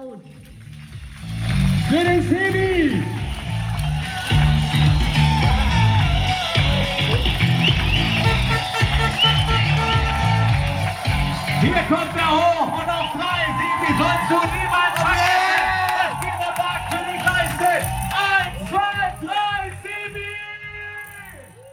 Hier kommt hoch und auf drei. Vergessen. Die Sibi!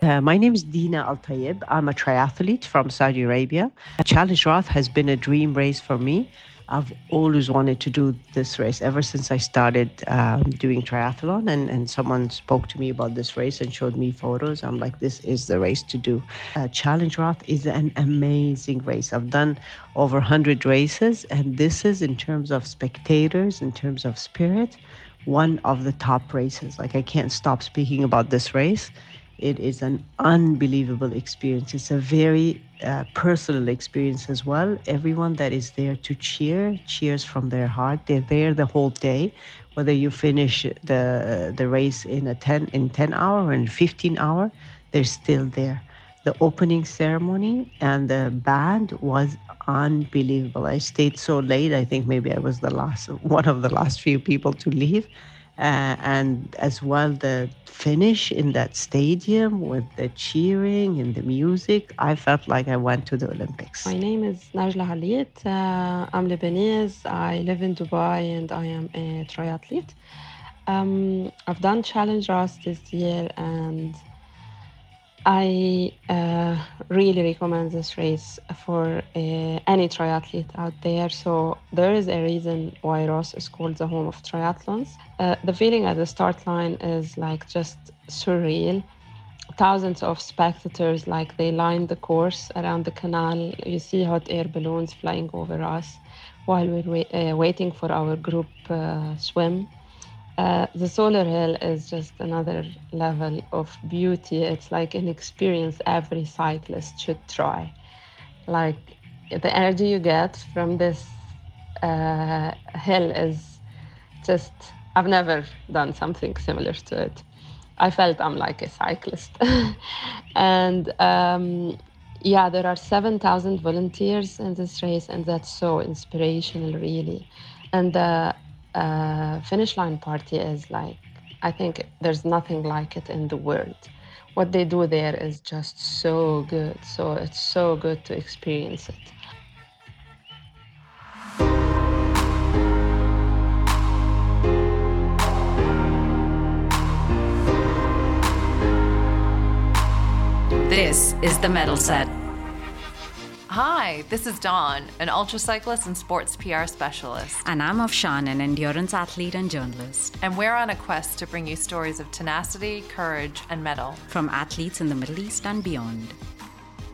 Uh, my name is Dina Al Tayeb. I'm a triathlete from Saudi Arabia. Challenge Roth has been a dream race for me. I've always wanted to do this race ever since I started um, doing triathlon. And, and someone spoke to me about this race and showed me photos. I'm like, this is the race to do. Uh, Challenge Roth is an amazing race. I've done over 100 races, and this is, in terms of spectators, in terms of spirit, one of the top races. Like, I can't stop speaking about this race. It is an unbelievable experience. It's a very uh, personal experience as well. Everyone that is there to cheer cheers from their heart. They're there the whole day, whether you finish the the race in a ten in ten hour or in fifteen hour, they're still there. The opening ceremony and the band was unbelievable. I stayed so late. I think maybe I was the last one of the last few people to leave uh, and as well the finish in that stadium with the cheering and the music i felt like i went to the olympics My name is Najla Hallit. Uh, I'm Lebanese. I live in Dubai and I am a triathlete. Um, I've done Challenge Roth this year and I uh, really recommend this race for uh, any triathlete out there. So there is a reason why Roth is called the home of triathlons. Uh, the feeling at the start line is like just surreal. Thousands of spectators, like they line the course around the canal. You see hot air balloons flying over us while we're uh, waiting for our group uh, swim. Uh, the solar hill is just another level of beauty. It's like an experience every cyclist should try. Like the energy you get from this uh, hill is just, I've never done something similar to it. I felt I'm like a cyclist. and um, yeah, there are 7,000 volunteers in this race, and that's so inspirational, really. And the uh, Uh, finish line party is like, I think there's nothing like it in the world. What they do there is just so good. So it's so good to experience it. This is the Metal Set. Hi, this is Dawn, an ultra cyclist and sports PR specialist. And I'm Afshan, an endurance athlete and journalist. And we're on a quest to bring you stories of tenacity, courage, and mettle. From athletes in the Middle East and beyond.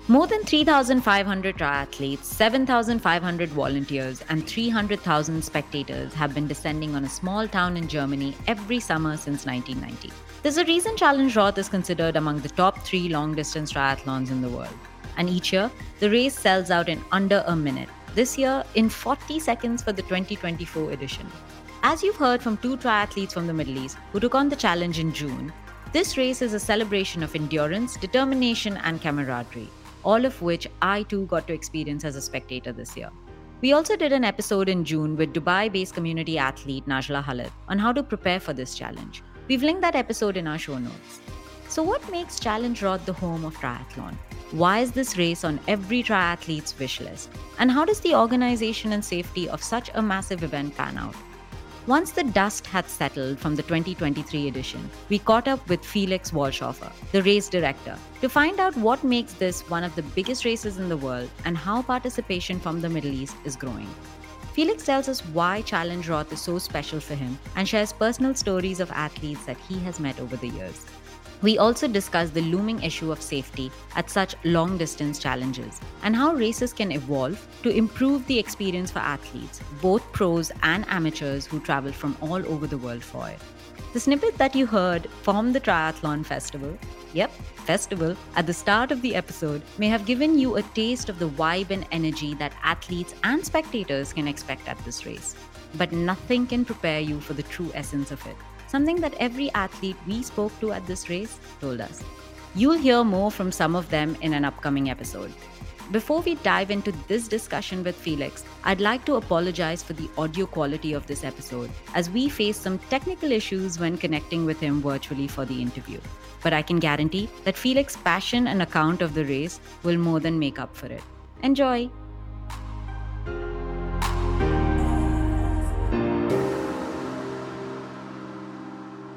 More than 3,500 triathletes, 7,500 volunteers, and 300,000 spectators have been descending on a small town in Germany every summer since 1990. There's a reason Challenge Roth is considered among the top three long distance triathlons in the world. And each year, the race sells out in under a minute. This year, in 40 seconds for the 2024 edition. As you've heard from two triathletes from the Middle East who took on the challenge in June, this race is a celebration of endurance, determination, and camaraderie, all of which I too got to experience as a spectator this year. We also did an episode in June with Dubai based community athlete Najla Hallit on how to prepare for this challenge. We've linked that episode in our show notes. So, what makes Challenge Roth the home of triathlon? Why is this race on every triathlete's wish list? And how does the organization and safety of such a massive event pan out? Once the dust had settled from the 2023 edition, we caught up with Felix Walchshofer, the race director, to find out what makes this one of the biggest races in the world and how participation from the Middle East is growing. Felix tells us why Challenge Roth is so special for him and shares personal stories of athletes that he has met over the years. We also discuss the looming issue of safety at such long distance challenges and how races can evolve to improve the experience for athletes, both pros and amateurs who travel from all over the world for it. The snippet that you heard from the Triathlon Festival, yep, festival, at the start of the episode may have given you a taste of the vibe and energy that athletes and spectators can expect at this race. But nothing can prepare you for the true essence of it something that every athlete we spoke to at this race told us. You'll hear more from some of them in an upcoming episode. Before we dive into this discussion with Felix, I'd like to apologize for the audio quality of this episode, as we faced some technical issues when connecting with him virtually for the interview. But I can guarantee that Felix's passion and account of the race will more than make up for it. Enjoy!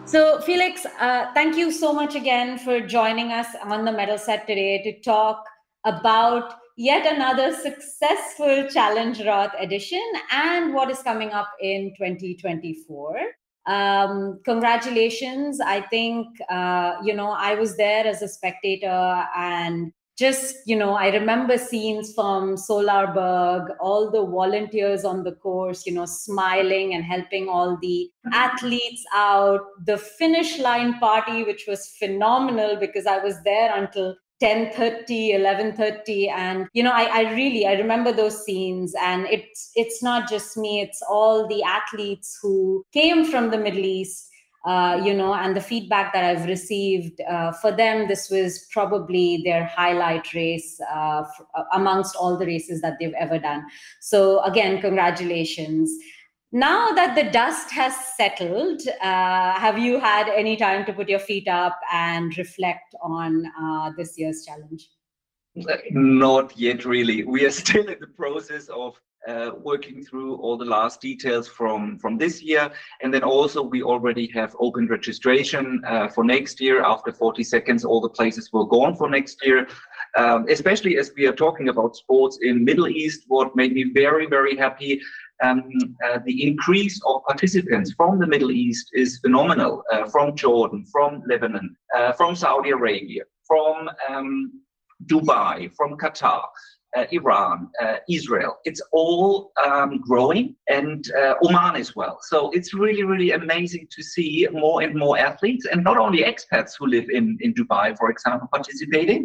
So, Felix, uh, thank you so much again for joining us on the medal set today to talk about yet another successful Challenge Roth edition and what is coming up in 2024. Um, congratulations. I think, uh, you know, I was there as a spectator and just you know i remember scenes from solarberg all the volunteers on the course you know smiling and helping all the athletes out. The finish line party which was phenomenal because i was there until 10:30 11:30 and you know I, I really i remember those scenes. And it's it's not just me it's all the athletes who came from the middle east uh, you know, and the feedback that I've received uh, for them, this was probably their highlight race uh, f- uh, amongst all the races that they've ever done. So, again, congratulations. Now that the dust has settled, uh, have you had any time to put your feet up and reflect on this year's challenge? Not yet, really. We are still in the process of uh, working through all the last details from from this year. And then also we already have opened registration uh, for next year. After 40 seconds all the places will go on for next year. Um, especially as we are talking about sports in middle east what made me very very happy um, uh, the increase of participants from the middle east is phenomenal uh, from jordan from lebanon uh, from saudi arabia from um, dubai from qatar Iran, uh, Israel. It's all um, growing and uh, Oman as well. So it's really, really amazing to see more and more athletes and not only expats who live in, in Dubai, for example, participating.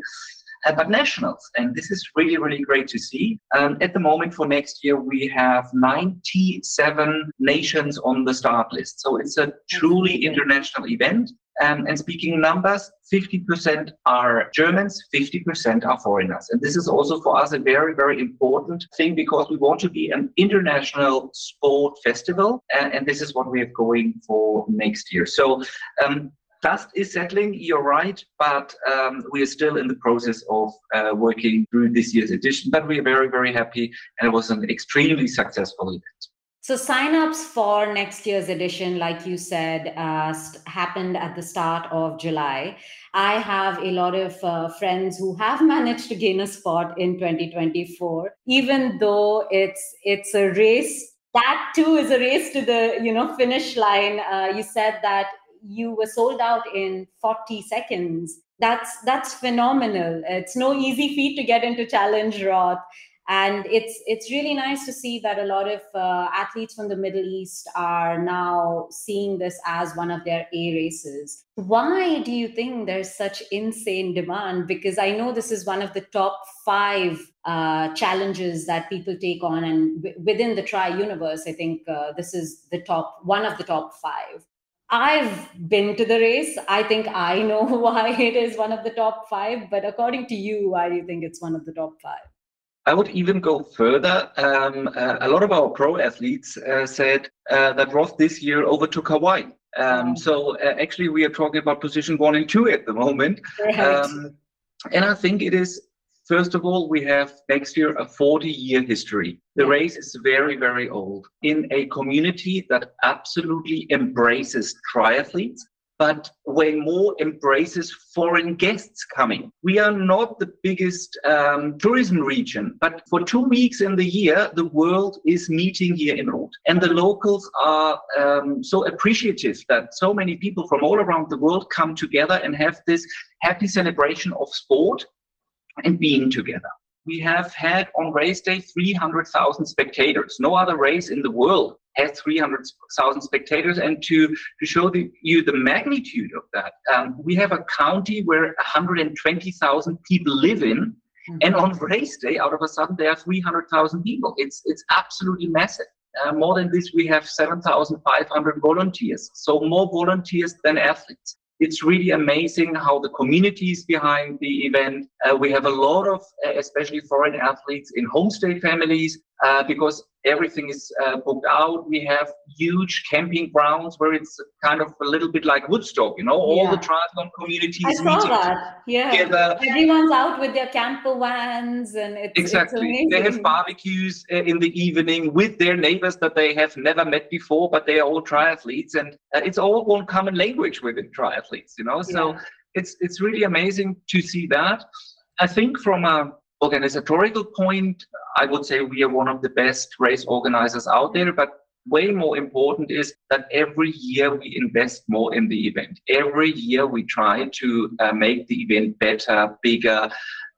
Uh, but nationals. And this is really, really great to see. Um, at the moment for next year, we have 97 nations on the start list. So it's a truly international event. Um, and speaking numbers, 50% are Germans, 50% are foreigners. And this is also for us a very, very important thing because we want to be an international sport festival. And, and this is what we are going for next year. So um, dust is settling, you're right, but um, we are still in the process of uh, working through this year's edition. But we are very, very happy, and it was an extremely successful event. So signups for next year's edition, like you said, uh, st- happened at the start of July. I have a lot of uh, friends who have managed to gain a spot in 2024, even though it's it's a race. That too is a race to the you know finish line. Uh, you said that you were sold out in 40 seconds. That's that's phenomenal. It's no easy feat to get into Challenge Roth and it's it's really nice to see that a lot of uh, athletes from the middle east are now seeing this as one of their a races why do you think there's such insane demand because i know this is one of the top five uh, challenges that people take on and w- within the tri universe i think uh, this is the top one of the top five I've been to the race. I think I know why it is one of the top five, but according to you, why do you think it's one of the top five? I would even go further. Um, uh, a lot of our pro athletes uh, said uh, that Roth this year overtook Hawaii. Um, so uh, actually, we are talking about position one and two at the moment. Right. Um, and I think it is, first of all, we have next year a 40 year history. The race is very, very old in a community that absolutely embraces triathletes but way more embraces foreign guests coming. We are not the biggest um, tourism region, but for two weeks in the year, the world is meeting here in Roth. And the locals are um, so appreciative that so many people from all around the world come together and have this happy celebration of sport and being together. We have had on race day 300,000 spectators. No other race in the world has 300,000 spectators. And to, to show the, you the magnitude of that, um, we have a county where 120,000 people live in. And on race day, out of a sudden, there are 300,000 people. It's, it's absolutely massive. Uh, more than this, we have 7,500 volunteers. So more volunteers than athletes. It's really amazing how the communities behind the event. Uh, we have a lot of, uh, especially foreign athletes in homestay families, uh, because everything is uh, booked out. We have huge camping grounds where it's kind of a little bit like Woodstock, you know, all Yeah. the triathlon communities I saw meeting that. Yeah. together. Everyone's out with their camper vans and it's Exactly. It's they have barbecues uh, in the evening with their neighbors that they have never met before, but they are all triathletes, and uh, it's all one common language within triathletes. You know, so Yeah. it's it's really amazing to see that. I think from a organizatorial point, I would say we are one of the best race organizers out there, but way more important is that every year we invest more in the event. Every year we try to uh, make the event better, bigger.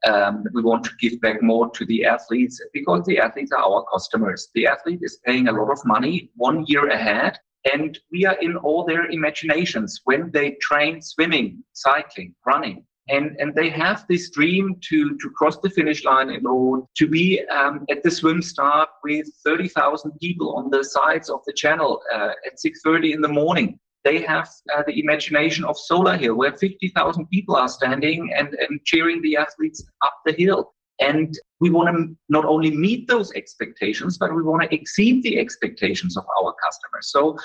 Um, we want to give back more to the athletes because the athletes are our customers. The athlete is paying a lot of money one year ahead, and we are in all their imaginations when they train swimming, cycling, running. And, and they have this dream to, to cross the finish line in Roth, to be um, at the swim start with 30,000 people on the sides of the channel uh, at 6.30 in the morning. They have uh, the imagination of Solar Hill, where 50,000 people are standing and, and cheering the athletes up the hill. And we want to not only meet those expectations, but we want to exceed the expectations of our customers. So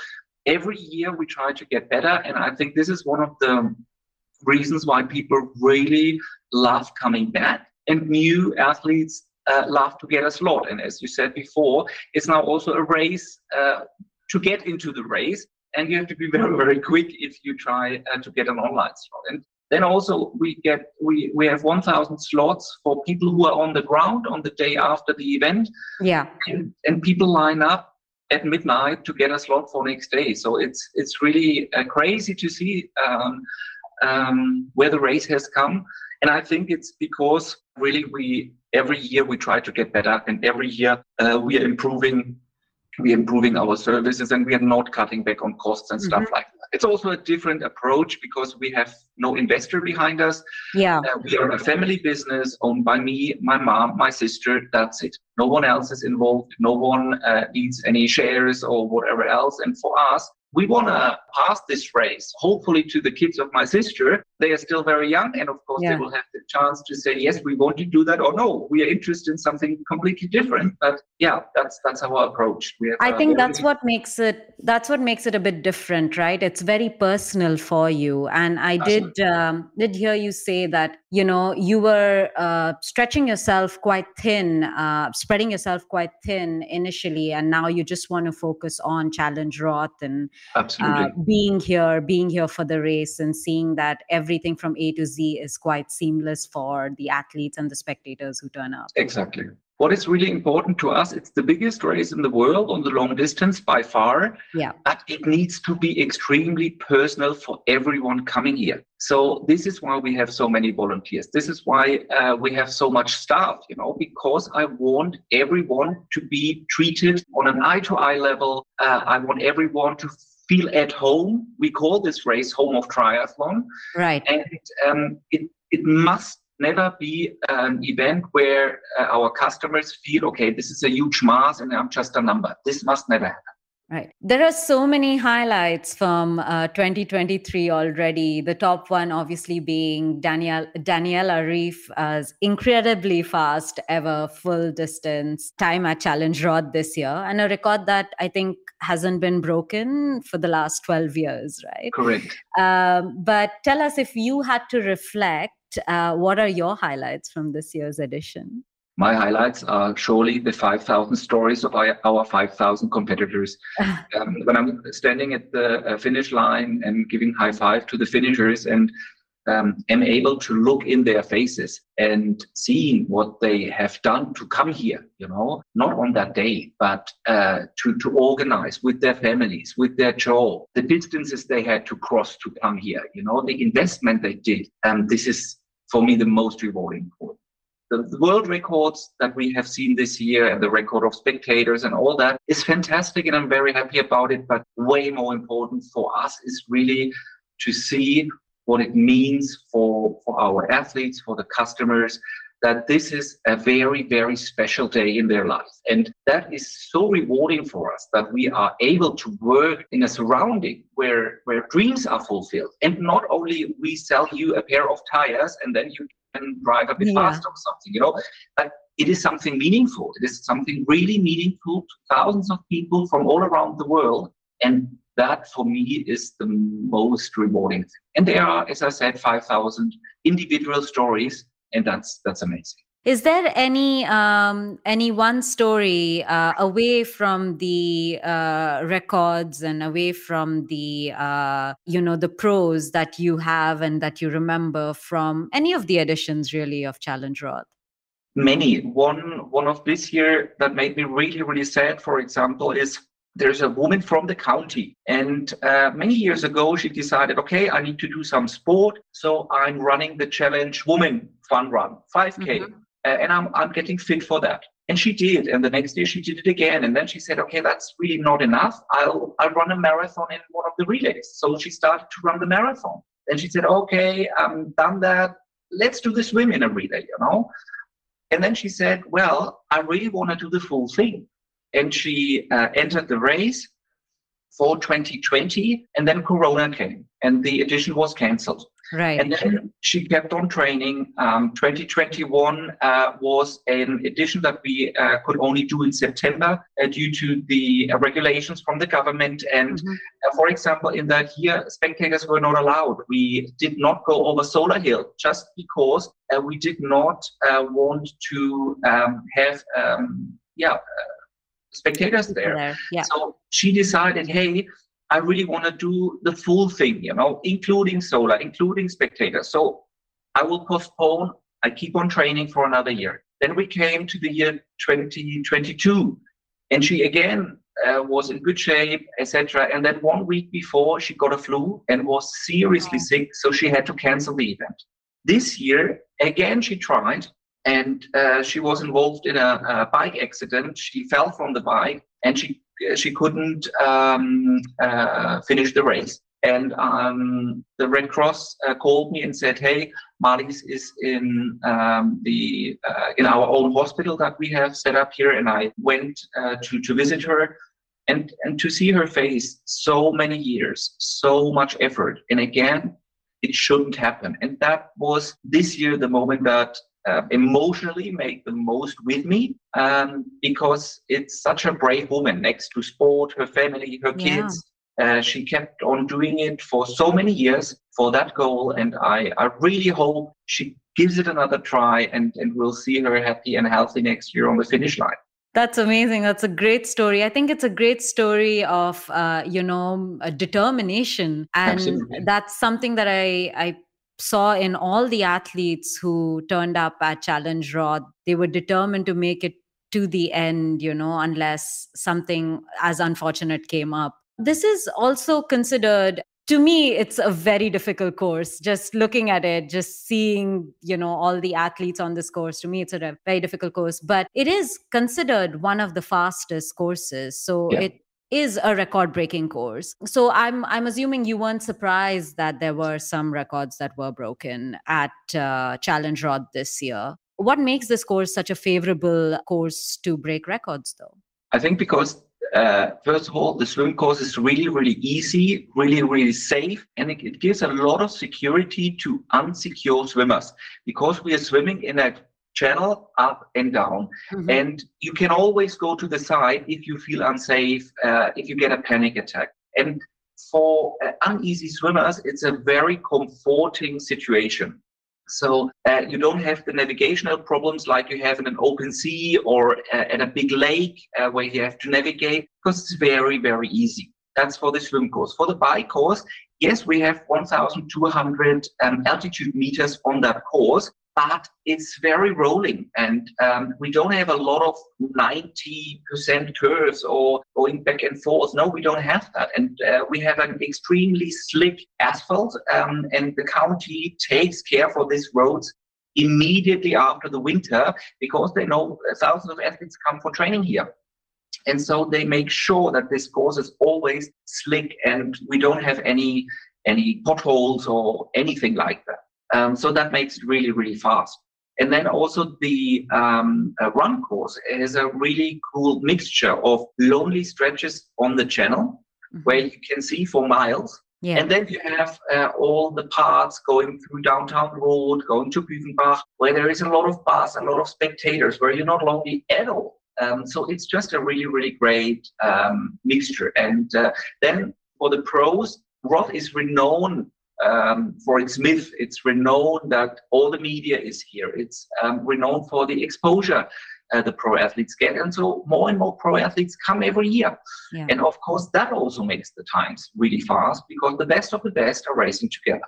every year we try to get better. And I think this is one of the reasons why people really love coming back and new athletes uh, love to get a slot. And as you said before, it's now also a race uh, to get into the race. And you have to be very, very quick if you try uh, to get an online slot. And then also we get we, we have 1,000 slots for people who are on the ground on the day after the event, Yeah. and, and people line up at midnight to get a slot for next day. So it's it's really uh, crazy to see um, um, where the race has come, and I think it's because really we every year we try to get better, and every year uh, we are improving. We are improving our services, and we are not cutting back on costs and stuff like that. It's also a different approach because we have no investor behind us. Yeah. Uh, we are a family business owned by me, my mom, my sister. That's it. No one else is involved. No one uh, needs any shares or whatever else. And for us, we want to pass this race, hopefully, to the kids of my sister. They are still very young. And of course, Yeah. they will have the chance to say, yes, we want to do that, or no, we are interested in something completely different. But yeah, that's that's our approach. We have, I uh, think that's what makes it that's what makes it a bit different, right? It's very personal for you. And I did um, did hear you say that you know you were uh, stretching yourself quite thin, uh, spreading yourself quite thin initially, and now you just want to focus on Challenge Roth and absolutely. uh, being here, being here for the race, and seeing that everything from A to Z is quite seamless for the athletes and the spectators who turn up. Exactly. What is really important to us, it's the biggest race in the world on the long distance by far. Yeah. But it needs to be extremely personal for everyone coming here. So this is why we have so many volunteers. This is why uh, we have so much staff, you know, because I want everyone to be treated on an eye to eye level. Uh, I want everyone to feel at home. We call this race Home of Triathlon Right. and um, it, it must never be an event where uh, our customers feel okay this is a huge mass and i'm just a number this must never happen Right. There are so many highlights from uh, 2023 already. The top one, obviously, being Danielle Daniela Ryf's incredibly fast ever full distance time at Challenge Roth this year, and a record that I think hasn't been broken for the last 12 years. Right. correct Um, but tell us if you had to reflect, uh, what are your highlights from this year's edition? my highlights are surely the 5000 stories of our, our 5000 competitors um, when i'm standing at the uh, finish line and giving high five to the finishers and um, am able to look in their faces and seeing what they have done to come here, you know, not on that day, but uh, to, to organize with their families, with their job, the distances they had to cross to come here, you know, the investment they did. And this is, for me, the most rewarding part. The, the world records that we have seen this year and the record of spectators and all that is fantastic, and I'm very happy about it. But way more important for us is really to see what it means for, for our athletes, for the customers, that this is a very, very special day in their lives. And that is so rewarding for us that we are able to work in a surrounding where, where dreams are fulfilled. And not only we sell you a pair of tires and then you can drive a bit Yeah. faster or something, you know, but it is something meaningful. It is something really meaningful to thousands of people from all around the world. And that for me is the most rewarding. And there are, as I said, 5,000 individual stories, and that's that's amazing. Is there any um, any one story uh, away from the uh, records and away from the uh, you know the prose that you have and that you remember from any of the editions really of Challenge Roth? Many. One one of this year that made me really really sad, for example, is there's a woman from the county, and uh, many years ago she decided, okay, I need to do some sport, so I'm running the challenge woman fun run, 5k, uh, and I'm I'm getting fit for that. And she did, and the next year she did it again, and then she said, okay, that's really not enough. I'll I'll run a marathon in one of the relays. So she started to run the marathon. and she said, okay, I'm done that. Let's do the swim in a relay, you know. And then she said, Well, I really want to do the full thing. And she uh, entered the race for 2020, and then Corona came, and the edition was cancelled. Right. And then she kept on training. Um, 2021 uh, was an edition that we uh, could only do in September uh, due to the uh, regulations from the government. And Mhm. uh, for example, in that year, spectators were not allowed. We did not go over Solar Hill just because uh, we did not uh, want to um, have, um, yeah, uh, spectators there. There. Yeah. So she decided, hey, I really want to do the full thing, you know, including solar, including spectators. So I will postpone. I keep on training for another year. Then we came to the year 2022, and she again uh, was in good shape, etc. And then one week before, she got a flu and was seriously sick, so she had to cancel the event. This year, again, she tried, and uh, she was involved in a, a bike accident. She fell from the bike, and she she couldn't um, uh, finish the race. And um, the Red Cross uh, called me and said, "Hey, Marlies is in um, the uh, in our own hospital that we have set up here." And I went uh, to to visit her, and and to see her face, so many years, so much effort, and again, it shouldn't happen. And that was this year the moment that uh, emotionally make the most with me um, because it's such a brave woman next to sport, her family, her Yeah. kids. Uh, she kept on doing it for so many years for that goal, and I, I really hope she gives it another try and, and we'll see her happy and healthy next year on the finish line. That's amazing. That's a great story. I think it's a great story of, uh, you know, a determination, and Absolutely. that's something that I I saw in all the athletes who turned up at Challenge Roth. They were determined to make it to the end, you know, unless something as unfortunate came up. This is also considered to me it's a very difficult course just looking at it just seeing you know all the athletes on this course to me it's a very difficult course but it is considered one of the fastest courses so Yeah. it is a record breaking course. So i'm i'm assuming you weren't surprised that there were some records that were broken at uh, challenge Roth this year. What makes this course such a favorable course to break records though? I think because uh, first of all, the swim course is really, really easy, really, really safe, and it, it gives a lot of security to unsecure swimmers. Because we are swimming in a channel up and down, and you can always go to the side if you feel unsafe, uh, if you get a panic attack. And for uh, uneasy swimmers, it's a very comforting situation. So uh, you don't have the navigational problems like you have in an open sea or uh, at a big lake uh, where you have to navigate because it's very, very easy. That's for the swim course. For the bike course, yes, we have 1,200 um, altitude meters on that course, but it's very rolling and um, we don't have a lot of 90% curves or going back and forth. No, we don't have that. And uh, we have an extremely slick asphalt um, and the county takes care for these roads immediately after the winter because they know thousands of athletes come for training here. And so they make sure that this course is always slick and we don't have any any potholes or anything like that. Um, so that makes it really, really fast. And then also the um, uh, run course is a really cool mixture of lonely stretches on the channel Mhm. where you can see for miles. Yeah. And then you have uh, all the parts going through downtown Roth, going to Büchenbach, where there is a lot of bus, a lot of spectators, where you're not lonely at all. Um, so it's just a really, really great um, mixture. And uh, then for the pros, Roth is renowned um, for its myth. It's renowned that all the media is here. It's um, renowned for the exposure uh, the pro athletes get. And so more and more pro athletes come every year. Yeah. And of course, that also makes the times really fast because the best of the best are racing together.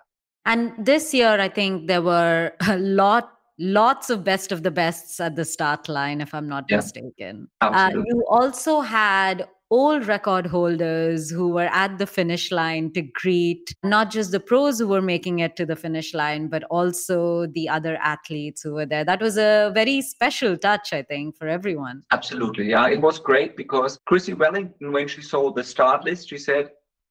And this year, I think there were a lot, lots of best of the bests at the start line, if I'm not Yeah. mistaken. Uh, you also had old record holders who were at the finish line to greet not just the pros who were making it to the finish line, but also the other athletes who were there. That was a very special touch, I think, for everyone. Absolutely. Yeah, it was great because Chrissie Wellington, when she saw the start list, she said,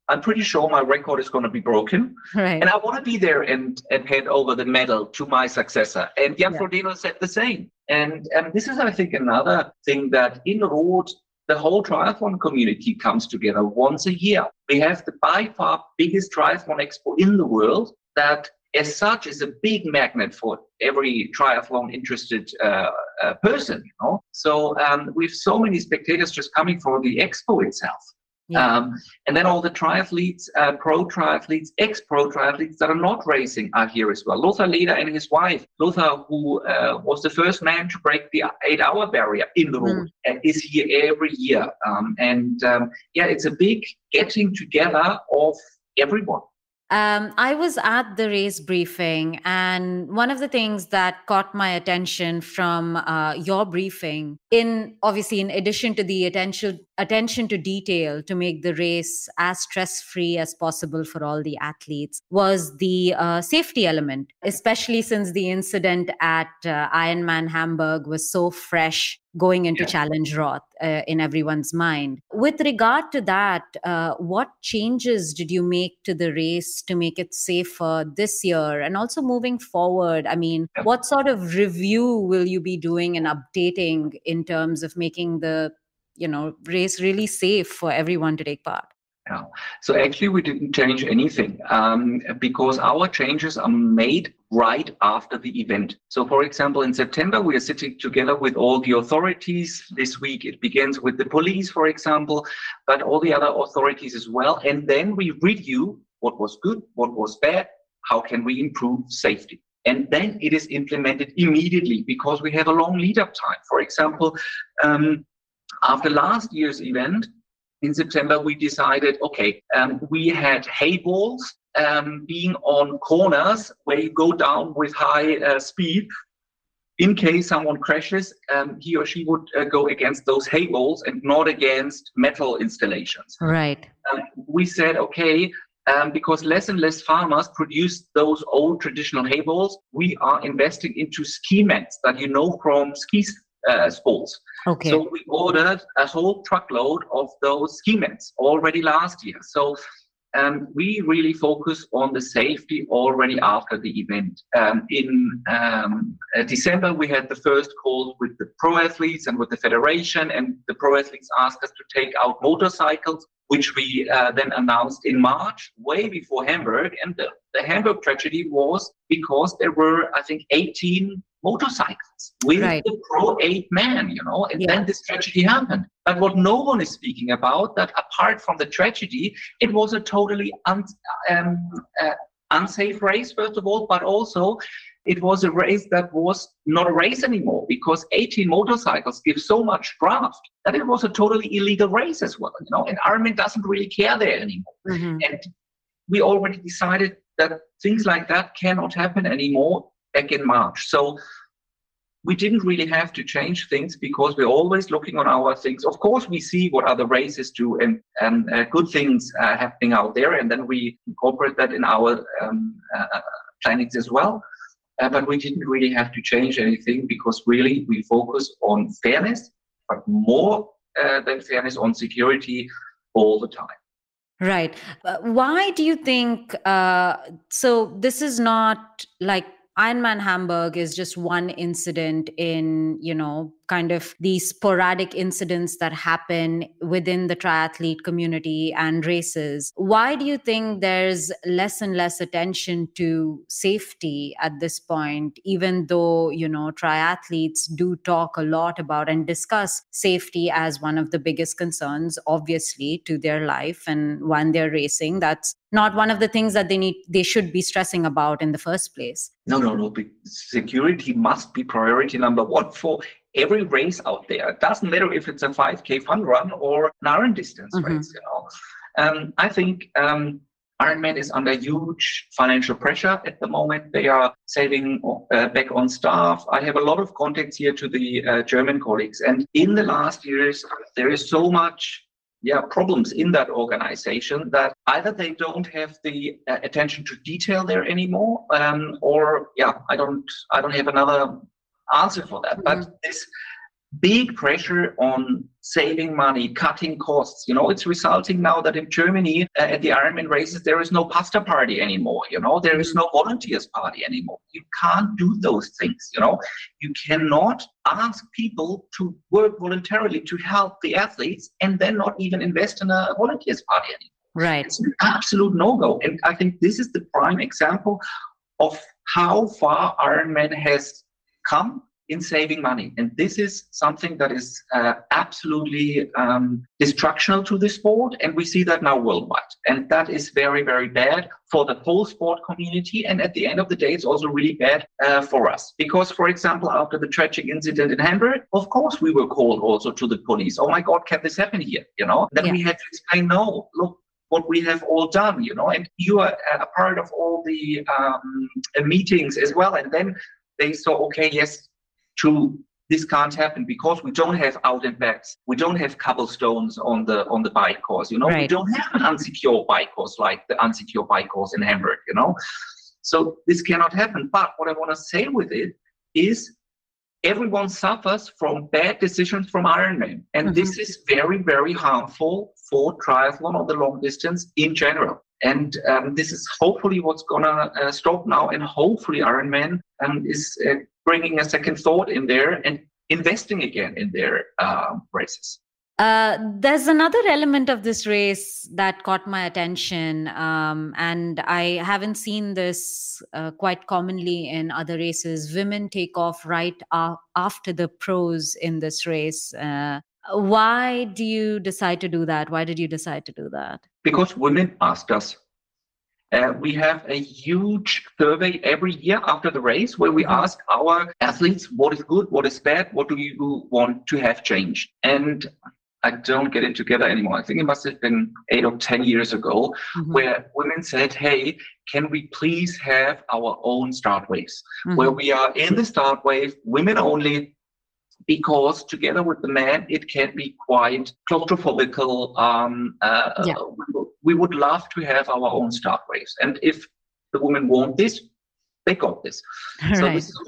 I'm pretty sure my record is going to be broken. Right. And I want to be there and, and hand over the medal to my successor. And Jan Yeah. Frodeno said the same. And, and this is, I think, another thing that in Roth, the whole triathlon community comes together once a year. We have the by far biggest triathlon expo in the world that as such is a big magnet for every triathlon interested uh, uh, person, you know. So um, we have so many spectators just coming for the expo itself. Yeah. Um, and then all the triathletes, uh, pro triathletes, ex-pro triathletes that are not racing are here as well. Lothar Leder and his wife, Lothar, who uh, was the first man to break the eight-hour barrier in the road, and is here every year. Um, and um, yeah, it's a big getting together of everyone. Um, I was at the race briefing, and one of the things that caught my attention from uh, your briefing, in obviously in addition to the attention attention to detail to make the race as stress free as possible for all the athletes, was the uh, safety element, especially since the incident at uh, Ironman Hamburg was so fresh going into Yeah. Challenge Roth uh, in everyone's mind. With regard to that, uh, what changes did you make to the race to make it safer this year and also moving forward? I mean, what sort of review will you be doing and updating in terms of making the you know race really safe for everyone to take part? Yeah. So actually, we didn't change anything um, because our changes are made right after the event. So, for example, in September, we are sitting together with all the authorities. This week, it begins with the police, for example, but all the other authorities as well. And then we review what was good, what was bad, how can we improve safety. And then it is implemented immediately because we have a long lead up time. For example, um, after last year's event, in September, we decided, okay, um, we had hay balls um, being on corners where you go down with high uh, speed. In case someone crashes, um, he or she would uh, go against those hay balls and not against metal installations. Right. Um, we said, okay, um, because less and less farmers produce those old traditional hay balls, we are investing into ski mats that you know from ski uh, sports. Okay. So we ordered a whole truckload of those ski mats already last year. So um, we really focus on the safety already after the event. Um, in um, uh, December, we had the first call with the pro athletes and with the federation, and the pro athletes asked us to take out motorcycles, which we uh, then announced in March, way before Hamburg. And the, the Hamburg tragedy was because there were, I think, 18 motorcycles with Right. the pro eight man, you know, and Yeah. then this tragedy happened. But what no one is speaking about, that apart from the tragedy, it was a totally un, um, uh, unsafe race, first of all, but also it was a race that was not a race anymore because 18 motorcycles give so much draft that it was a totally illegal race as well, you know, and Ironman doesn't really care there anymore. Mhm. And we already decided that things like that cannot happen anymore back in March. So we didn't really have to change things because we're always looking on our things. Of course, we see what other races do and, and uh, good things uh, happening out there, and then we incorporate that in our um, uh, plannings as well. Uh, but we didn't really have to change anything because really we focus on fairness, but more uh, than fairness on security all the time. Right. Uh, why do you think? So this is not like Ironman Hamburg is just one incident in, you know, kind of these sporadic incidents that happen within the triathlete community and races. Why do you think there's less and less attention to safety at this point, even though, you know, triathletes do talk a lot about and discuss safety as one of the biggest concerns, obviously, to their life and when they're racing? That's not one of the things that they need they should be stressing about in the first place no no no security must be priority number one for every race out there. It doesn't matter if it's a 5K fun run or an iron distance mm-hmm. race, you know. Um, I think um, Ironman is under huge financial pressure at the moment. They are saving uh, back on staff. I have a lot of contacts here to the uh, German colleagues, and in the last years, there is so much yeah problems in that organization that either they don't have the uh, attention to detail there anymore um, or yeah i don't i don't have another answer for that. Mm-hmm. But this big pressure on saving money, cutting costs. You know, it's resulting now that in Germany uh, at the Ironman races there is no pasta party anymore. You know, there is no volunteers party anymore. You can't do those things. You know, you cannot ask people to work voluntarily to help the athletes and then not even invest in a volunteers party anymore. Right. It's an absolute no go. And I think this is the prime example of how far Ironman has come in saving money. And this is something that is uh, absolutely um, destructional to the sport. And we see that now worldwide. And that is very, very bad for the whole sport community. And at the end of the day, it's also really bad uh, for us. Because, for example, after the tragic incident in Hamburg, of course, we were called also to the police. Oh my God, can this happen here? You know, then yeah. we had to explain, no, look, what we have all done, you know, and you are a part of all the um, meetings as well. And then they saw, okay, yes, to this can't happen because we don't have out and backs. We don't have cobblestones on the on the bike course. You know, right. we don't have an unsecure bike course like the unsecure bike course in Hamburg. You know, so this cannot happen. But what I want to say with it is, everyone suffers from bad decisions from Ironman, and mm-hmm. this is very very harmful for triathlon on the long distance in general. And um, this is hopefully what's gonna uh, stop now, and hopefully Ironman um, is uh, bringing a second thought in there and investing again in their um, races. Uh, there's another element of this race that caught my attention, um, and I haven't seen this uh, quite commonly in other races. Women take off right after the pros in this race. Uh, why do you decide to do that? Why did you decide to do that? Because women asked us uh, we have a huge survey every year after the race where we mm-hmm. ask our athletes what is good, what is bad, what do you want to have changed. And I don't get it together anymore. I think it must have been eight or 10 years ago mm-hmm. where women said, Hey, can we please have our own start waves mm-hmm. where we are in the start wave, women only, because together with the men, it can be quite claustrophobical. Um, uh, yeah. We, would love to have our own start waves. And if the women want this, they got this. Right. So this is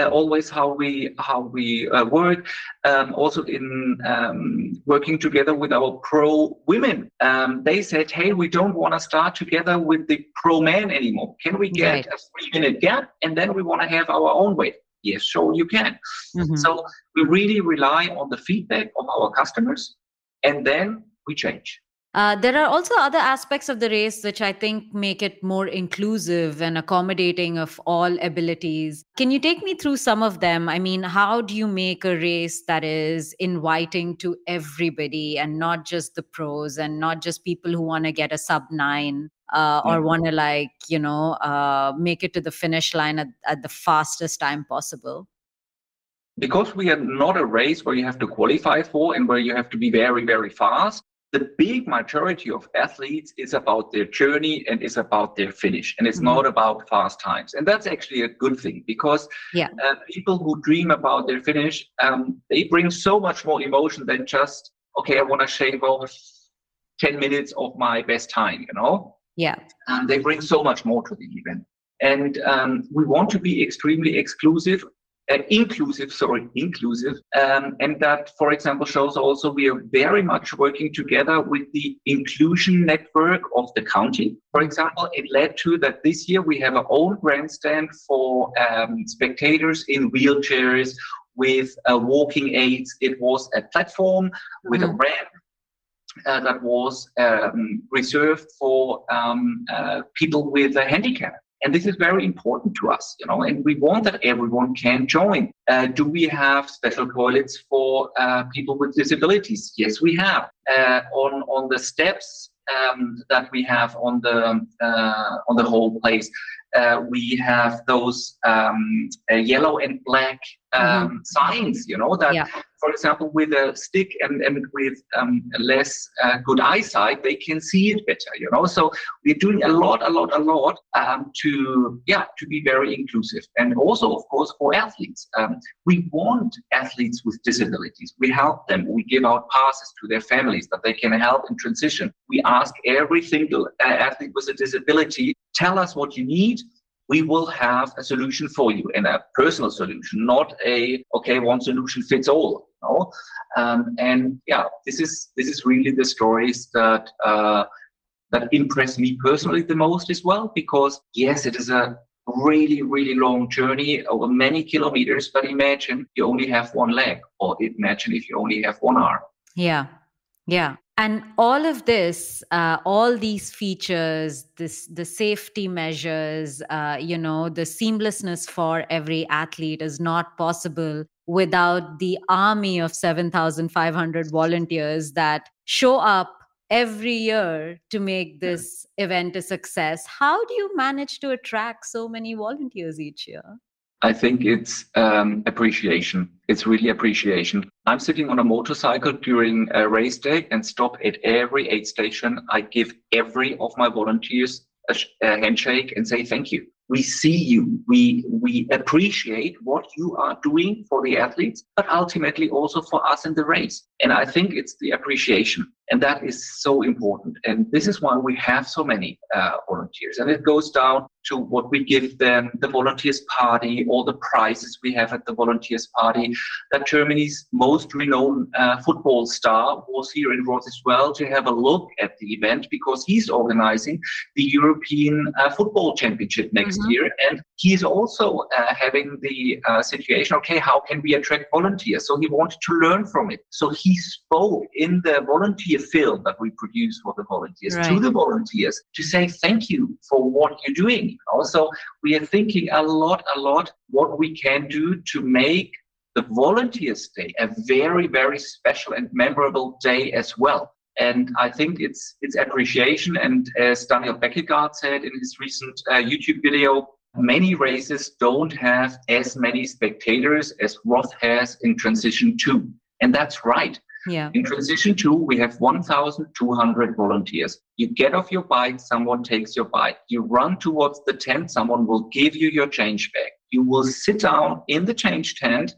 uh, always how we how we uh, work. Um, also in um, working together with our pro women, um, they said, "Hey, we don't want to start together with the pro men anymore. Can we get right. a three minute gap, and then we want to have our own way?" Yes, sure, you can. Mm-hmm. So we really rely on the feedback of our customers, and then we change. Uh, there are also other aspects of the race which I think make it more inclusive and accommodating of all abilities. Can you take me through some of them? I mean, how do you make a race that is inviting to everybody and not just the pros and not just people who want to get a sub nine? Uh, or want to like you know uh, make it to the finish line at, at the fastest time possible because we are not a race where you have to qualify for and where you have to be very very fast the big majority of athletes is about their journey and is about their finish and it's mm-hmm. not about fast times and that's actually a good thing because yeah. uh, people who dream about their finish um, they bring so much more emotion than just okay i want to shave off 10 minutes of my best time you know yeah and they bring so much more to the event and um, we want to be extremely exclusive uh, inclusive, sorry, inclusive. Um, and that, for example, shows also we are very much working together with the inclusion network of the county. For example, it led to that this year we have our own grandstand for um, spectators in wheelchairs with uh, walking aids. It was a platform with mm-hmm. a ramp uh, that was um, reserved for um, uh, people with a handicap. And this is very important to us, you know, and we want that everyone can join. Uh, do we have special toilets for uh, people with disabilities? Yes, we have. Uh, on on the steps um, that we have on the uh, on the whole place, uh, we have those um, uh, yellow and black um, mm-hmm. signs, you know, that, yeah. For example, with a stick and, and with um, less uh, good eyesight, they can see it better, you know. So we're doing a lot, a lot, a lot um, to, yeah, to be very inclusive. And also, of course, for athletes. Um, we want athletes with disabilities. We help them. We give out passes to their families that they can help in transition. We ask every single uh, athlete with a disability, tell us what you need we will have a solution for you and a personal solution, not a okay one solution fits all. Know? um, and yeah, this is this is really the stories that uh, that impress me personally the most as well. Because yes, it is a really really long journey over many kilometers. But imagine you only have one leg, or imagine if you only have one arm. Yeah, yeah and all of this uh, all these features this the safety measures uh, you know the seamlessness for every athlete is not possible without the army of 7500 volunteers that show up every year to make this event a success how do you manage to attract so many volunteers each year I think it's um, appreciation. It's really appreciation. I'm sitting on a motorcycle during a race day and stop at every aid station. I give every of my volunteers a, a handshake and say thank you we see you. We we appreciate what you are doing for the athletes but ultimately also for us in the race. And i think it's the appreciation and that is so important and this is why we have so many uh, volunteers and it goes down to what we give them the volunteers party all the prizes we have at the volunteers party that germany's most renowned uh, football star was here in Roth as well to have a look at the event because he's organizing the european uh, football championship next mm-hmm. year. And he's also uh, having the uh, situation okay, how can we attract volunteers? So he wanted to learn from it. So he spoke in the volunteer film that we produce for the volunteers right. to the volunteers to say thank you for what you're doing. Also, we are thinking a lot, a lot what we can do to make the Volunteers Day a very, very special and memorable day as well. And I think it's it's appreciation. And as Daniel Bækkegård said in his recent uh, YouTube video, many races don't have as many spectators as Roth has in Transition 2. And that's right. Yeah. In Transition 2, we have 1,200 volunteers. You get off your bike, someone takes your bike. You run towards the tent, someone will give you your change bag. You will sit down in the change tent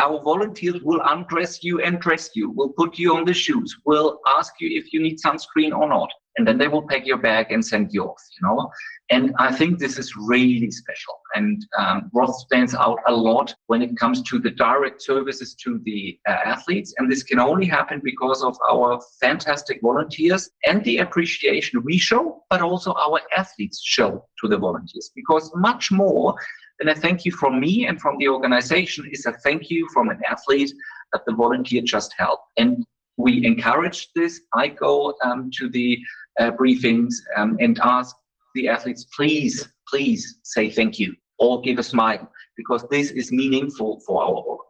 our volunteers will undress you and dress you, will put you on the shoes, will ask you if you need sunscreen or not. And then they will pack your bag and send you off, you know? And I think this is really special. And um, Roth stands out a lot when it comes to the direct services to the uh, athletes. And this can only happen because of our fantastic volunteers and the appreciation we show, but also our athletes show to the volunteers. Because much more then a thank you from me and from the organization is a thank you from an athlete that the volunteer just helped. And we encourage this. I go um, to the uh, briefings um, and ask the athletes, please, please say thank you or give a smile because this is meaningful for our volunteers.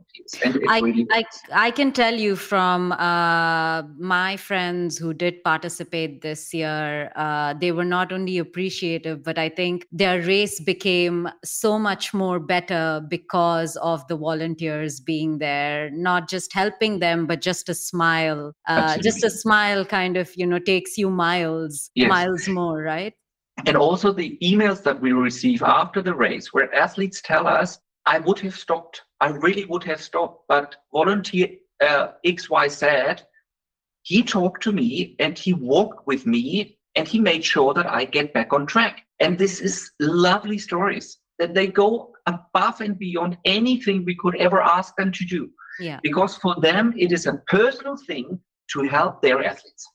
I, I, I, can tell you from uh, my friends who did participate this year, uh, they were not only appreciative, but I think their race became so much more better because of the volunteers being there, not just helping them, but just a smile. Uh, just a smile kind of, you know, takes you miles, yes. miles more, right? and also the emails that we receive after the race where athletes tell us i would have stopped i really would have stopped but volunteer uh, xyz he talked to me and he walked with me and he made sure that i get back on track and this is lovely stories that they go above and beyond anything we could ever ask them to do. Yeah. Because for them, it is a personal thing to help their athletes.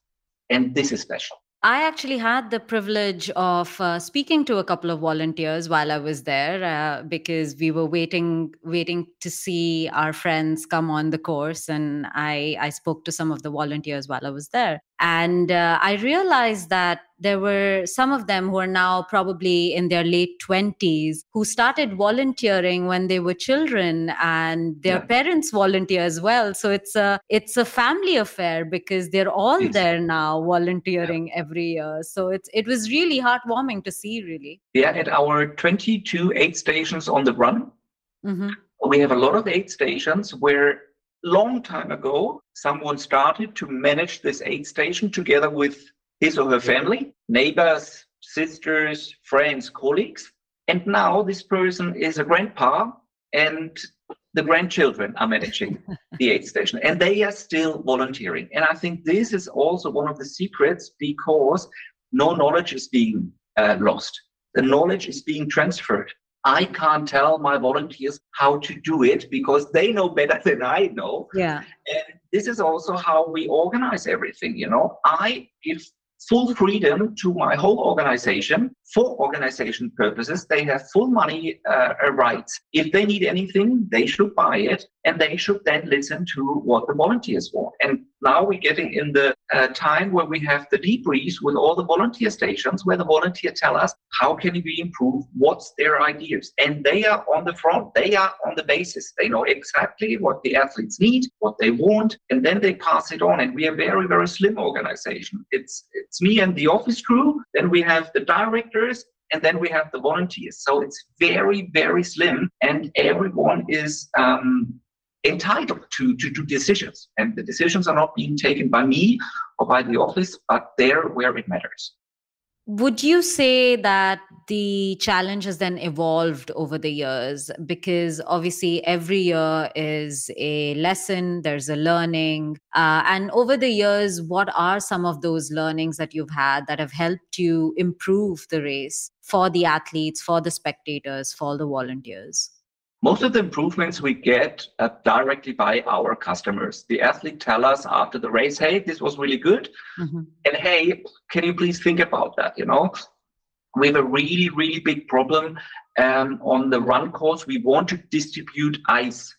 And this is special. I actually had the privilege of uh, speaking to a couple of volunteers while I was there uh, because we were waiting waiting to see our friends come on the course, and I I spoke to some of the volunteers while I was there, and uh, I realized that there were some of them who are now probably in their late 20s who started volunteering when they were children and their Yeah. parents volunteer as well. So it's a it's a family affair because they're all Yes. there now volunteering every year. So it's it was really heartwarming to see really. Yeah, at our 22 aid stations on the run, hmm we have a lot of aid stations where long time ago someone started to manage this aid station together with his or her family neighbors sisters friends colleagues and now this person is a grandpa and the grandchildren are managing the aid station and they are still volunteering. And i think this is also one of the secrets because no knowledge is being uh, lost. The knowledge is being transferred. I can't tell my volunteers how to do it because they know better than I know. yeah. And this is also how we organize everything. You know, I give full freedom to my whole organization for organization purposes. They have full money uh, uh, rights. If they need anything, they should buy it and they should then listen to what the volunteers want. And now we're getting in the time where we have the debriefs with all the volunteer stations where the volunteers tell us how can we improve, what's their ideas. And they are on the front, they are on the basis. They know exactly what the athletes need, what they want, and then they pass it on. And we are very, very slim organization. It's it's me and the office crew, then we have the directors, and then we have the volunteers. So it's very, very slim, and everyone is um, entitled to, to do decisions. And the decisions are not being taken by me or by the office, but there where it matters. Would you say that the challenge has then evolved over the years? Because obviously, every year is a lesson, there's a learning. Uh, and over the years, what are some of those learnings that you've had that have helped you improve the race for the athletes, for the spectators, for the volunteers? Most of the improvements we get uh, directly by our customers. The athlete tell us after the race, hey, this was really good. Mhm. And hey, can you please think about that? You know, we have a really, really big problem um, on the run course. We want to distribute ice,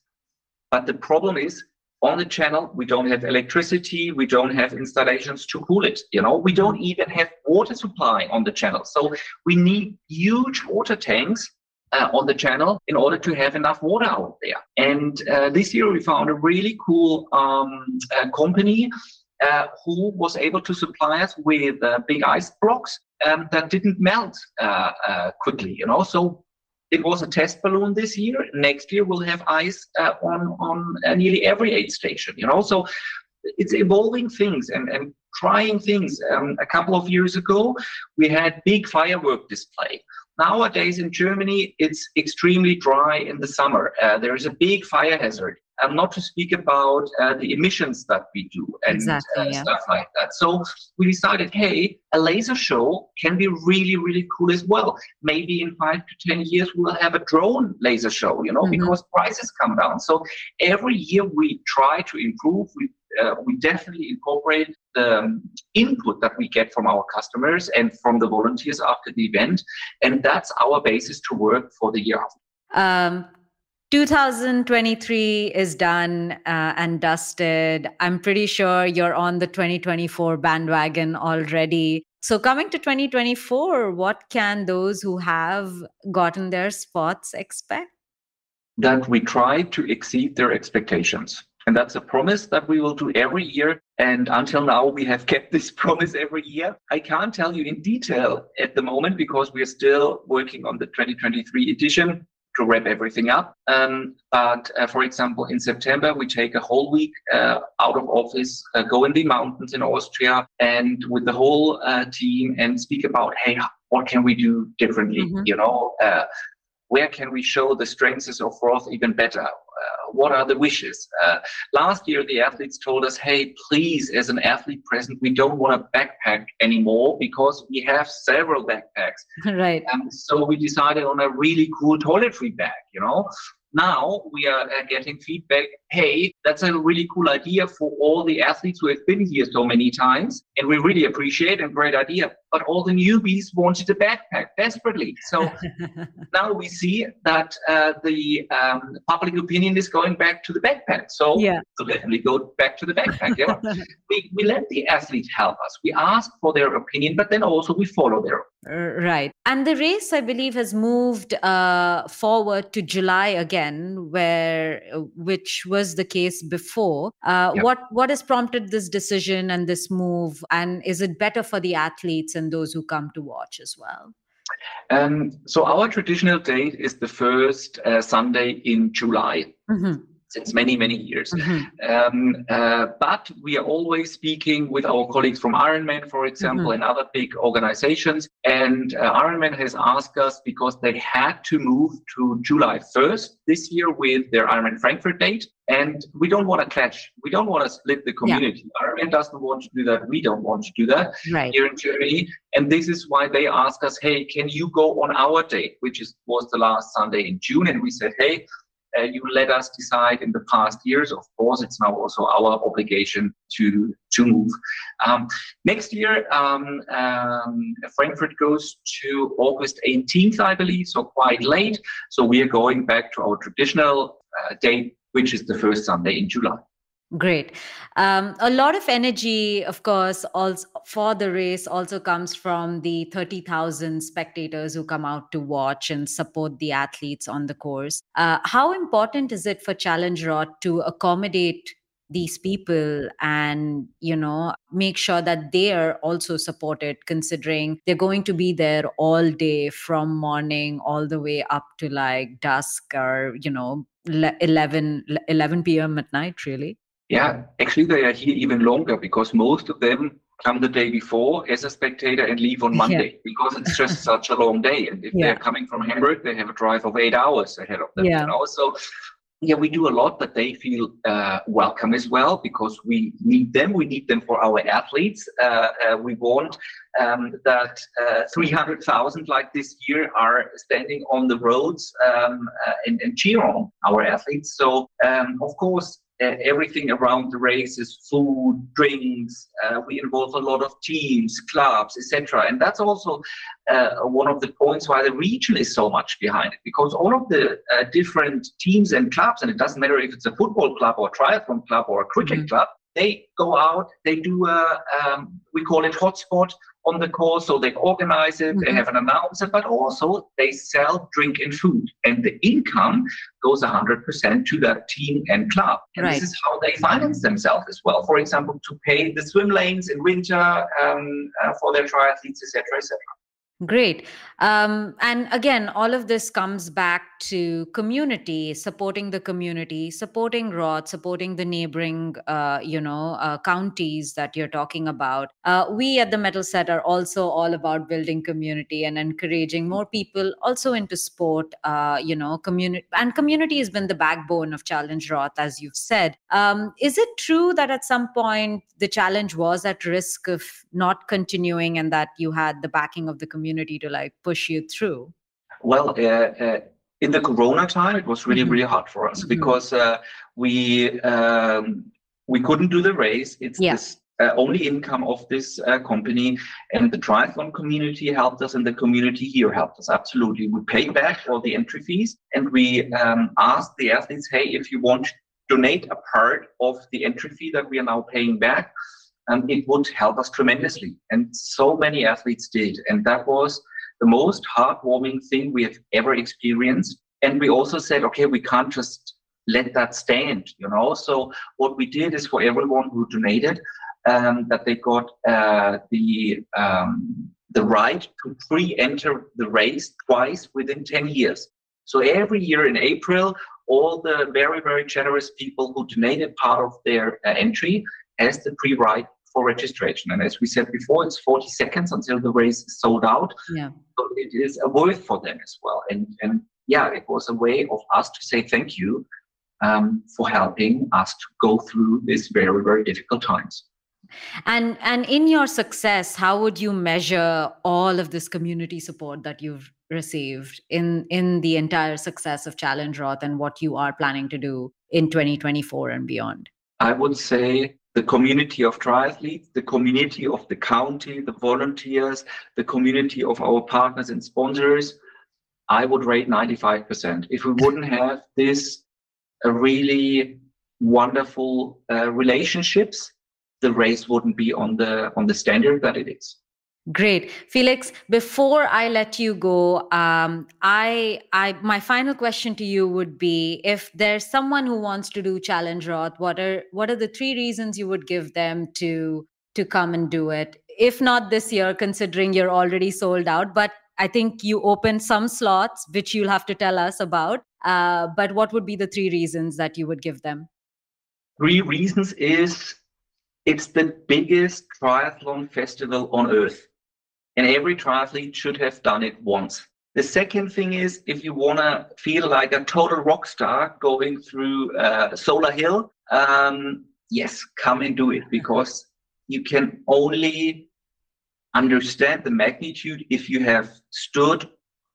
but the problem is on the channel we don't have electricity, we don't have installations to cool it. You know, we don't even have water supply on the channel, so we need huge water tanks. Uh, on the channel in order to have enough water out there. And uh, this year we found a really cool um, uh, company uh, who was able to supply us with uh, big ice blocks um, that didn't melt uh, quickly. You know, so it was a test balloon this year. Next year we'll have ice on on nearly every aid station. You know, so it's evolving things and and trying things. Um, a couple of years ago, we had big firework display. Nowadays in Germany, it's extremely dry in the summer. Uh, there is a big fire hazard. And not to speak about uh, the emissions that we do and Exactly, uh, yeah. stuff like that. So we decided, hey, a laser show can be really, really cool as well. Maybe in five to 10 years, we'll have a drone laser show, you know, Mhm. because prices come down. So every year we try to improve. We, uh, we definitely incorporate the um, input that we get from our customers and from the volunteers after the event. And that's our basis to work for the year after. Um, 2023 is done uh, and dusted. I'm pretty sure you're on the 2024 bandwagon already. So, coming to 2024, what can those who have gotten their spots expect? that we try to exceed their expectations. And that's a promise that we will do every year. And until now, we have kept this promise every year. I can't tell you in detail at the moment because we are still working on the 2023 edition to wrap everything up. Um, but uh, for example, in September, we take a whole week uh, out of office, uh, go in the mountains in Austria, and with the whole uh, team and speak about, hey, what can we do differently? Mhm. You know, uh, where can we show the strengths of Roth even better? Uh, what are the wishes? Uh, last year, the athletes told us, hey, please, as an athlete present, we don't want a backpack anymore because we have several backpacks. right. And so we decided on a really cool toiletry bag, you know? Now we are uh, getting feedback. Hey, that's a really cool idea for all the athletes who have been here so many times, and we really appreciate and great idea. But all the newbies wanted a backpack desperately. So now we see that uh, the um, public opinion is going back to the backpack. So Yeah. so definitely go back to the backpack. Yeah. we, we let the athlete help us. We ask for their opinion, but then also we follow their Right. And the race, I believe, has moved uh, forward to July again, where uh, which was the case before. Uh, Yep. What what has prompted this decision and this move? And is it better for the athletes and those who come to watch as well? Um, so our traditional date is the first uh, Sunday in July Mhm, since many many years. mhm. Um, uh, but we are always speaking with our colleagues from Ironman, for example, and other big organizations. And uh, Ironman has asked us because they had to move to July 1st this year with their Ironman Frankfurt date. And we don't want to clash. We don't want to split the community. Ironman doesn't want to do that. We don't want to do that Right. here in Germany. And this is why they ask us, hey, can you go on our date, which is was the last Sunday in June? And we said, hey, you let us decide in the past years. Of course, it's now also our obligation to to move. Um, next year, um, um, Frankfurt goes to August 18th, I believe, so quite late. So we are going back to our traditional uh, date, which is the first Sunday in July. Great. Um, a lot of energy, of course, also for the race also comes from the 30,000 spectators who come out to watch and support the athletes on the course. Uh, how important is it for Challenge Roth to accommodate these people and you know make sure that they are also supported considering they're going to be there all day from morning all the way up to like dusk or you know le- 11 11 p.m at night really Yeah, actually, they are here even longer because most of them come the day before as a spectator and leave on Yeah. Monday because it's just such a long day. And if Yeah. they're coming from Hamburg, they have a drive of eight hours ahead of them. Yeah. You know, so yeah, we do a lot, but they feel uh, welcome as well because we need them. We need them for our athletes. Uh, uh, we want um, that uh, 300,000 like this year are standing on the roads um, uh, and, and cheer on our athletes. So, um, of course, uh, everything around the race is food, drinks. Uh, we involve a lot of teams, clubs, etc. And that's also uh, one of the points why the region is so much behind it, because all of the uh, different teams and clubs, and it doesn't matter if it's a football club or a triathlon club or a cricket Mhm. club, they go out, they do a, um, we call it hotspot on the course, so they organize it, they Mhm. have an announcer, but also they sell drink and food, and the income goes 100% to that team and club. And Right. this is how they finance themselves as well. For example, to pay the swim lanes in winter um, uh, for their triathletes, etc., etc. Great. Um, and again, all of this comes back to community, supporting the community, supporting Roth, supporting the neighboring, uh, you know, uh, counties that you're talking about. Uh, we at the Medal Set are also all about building community and encouraging more people also into sport. Uh, you know, community and community has been the backbone of Challenge Roth, as you've said. Um, is it true that at some point the challenge was at risk of not continuing, and that you had the backing of the community to like push you through? Well, uh, uh, in the Corona time, it was really, Mhm. really hard for us Mhm. because uh, we um, we couldn't do the race. It's Yeah. this uh, only income of this uh, company, and the triathlon community helped us, and the community here helped us absolutely. We paid back all the entry fees, and we um, asked the athletes, "Hey, if you want to donate a part of the entry fee that we are now paying back." Um, it would help us tremendously. And so many athletes did. And that was the most heartwarming thing we have ever experienced. And we also said, okay, we can't just let that stand, you know. So what we did is for everyone who donated, um, that they got uh, the um, the right to pre-enter the race twice within 10 years. So every year in April, all the very, very generous people who donated part of their uh, entry has the pre-right for registration. And as we said before, it's 40 seconds until the race is sold out. Yeah. So it is a worth for them as well. And and yeah, it was a way of us to say thank you um, for helping us to go through these very, very difficult times. And and in your success, how would you measure all of this community support that you've received in in the entire success of Challenge Roth and what you are planning to do in 2024 and beyond? I would say the community of triathletes, the community of the county, the volunteers, the community of our partners and sponsors, I would rate 95%. If we wouldn't have this uh, really wonderful uh, relationships, the race wouldn't be on the on the standard that it is. Great, Felix. Before I let you go, um, I, I, my final question to you would be: If there's someone who wants to do Challenge Roth, what are what are the three reasons you would give them to to come and do it? If not this year, considering you're already sold out, but I think you open some slots, which you'll have to tell us about. Uh, but what would be the three reasons that you would give them? Three reasons is it's the biggest triathlon festival on earth and every triathlete should have done it once. The second thing is if you want to feel like a total rock star going through uh, Solar Hill, um, yes, come and do it because you can only understand the magnitude if you have stood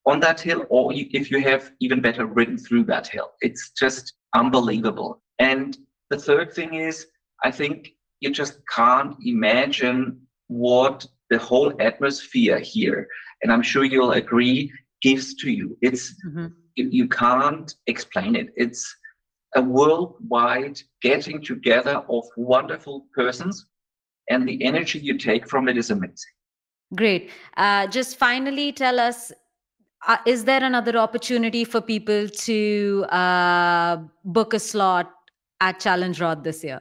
on that hill or if you have even better ridden through that hill. It's just unbelievable. And the third thing is, I think you just can't imagine what the whole atmosphere here, and I'm sure you'll agree, gives to you. It's mm-hmm. you, you can't explain it. It's a worldwide getting together of wonderful persons, and the energy you take from it is amazing. Great. Uh, just finally, tell us uh, is there another opportunity for people to uh, book a slot at Challenge Roth this year?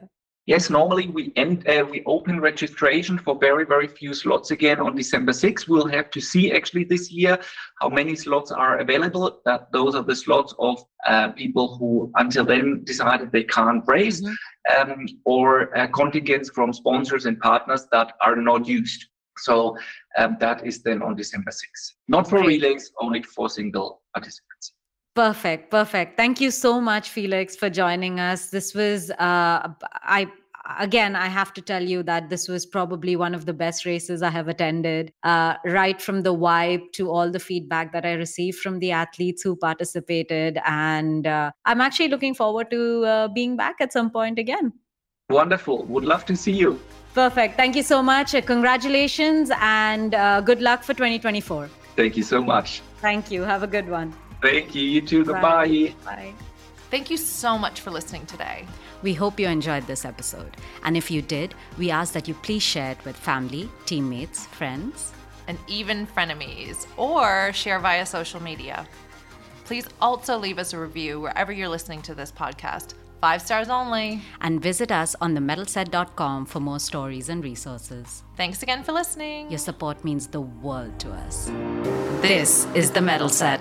Yes, normally we end uh, we open registration for very very few slots again on December 6th. We'll have to see actually this year how many slots are available. That those are the slots of uh, people who until then decided they can't race, mm-hmm. um, or uh, contingents from sponsors and partners that are not used. So um, that is then on December 6th. Not for relays, only for single participants. Perfect, perfect. Thank you so much, Felix, for joining us. This was, uh, I again, I have to tell you that this was probably one of the best races I have attended. Uh, right from the vibe to all the feedback that I received from the athletes who participated, and uh, I'm actually looking forward to uh, being back at some point again. Wonderful. Would love to see you. Perfect. Thank you so much. Congratulations and uh, good luck for 2024. Thank you so much. Thank you. Have a good one. Thank you. You too. Bye. Bye. Bye. Thank you so much for listening today. We hope you enjoyed this episode. And if you did, we ask that you please share it with family, teammates, friends, and even frenemies, or share via social media. Please also leave us a review wherever you're listening to this podcast. Five stars only. And visit us on themedalset.com for more stories and resources. Thanks again for listening. Your support means the world to us. This is The Medal Set.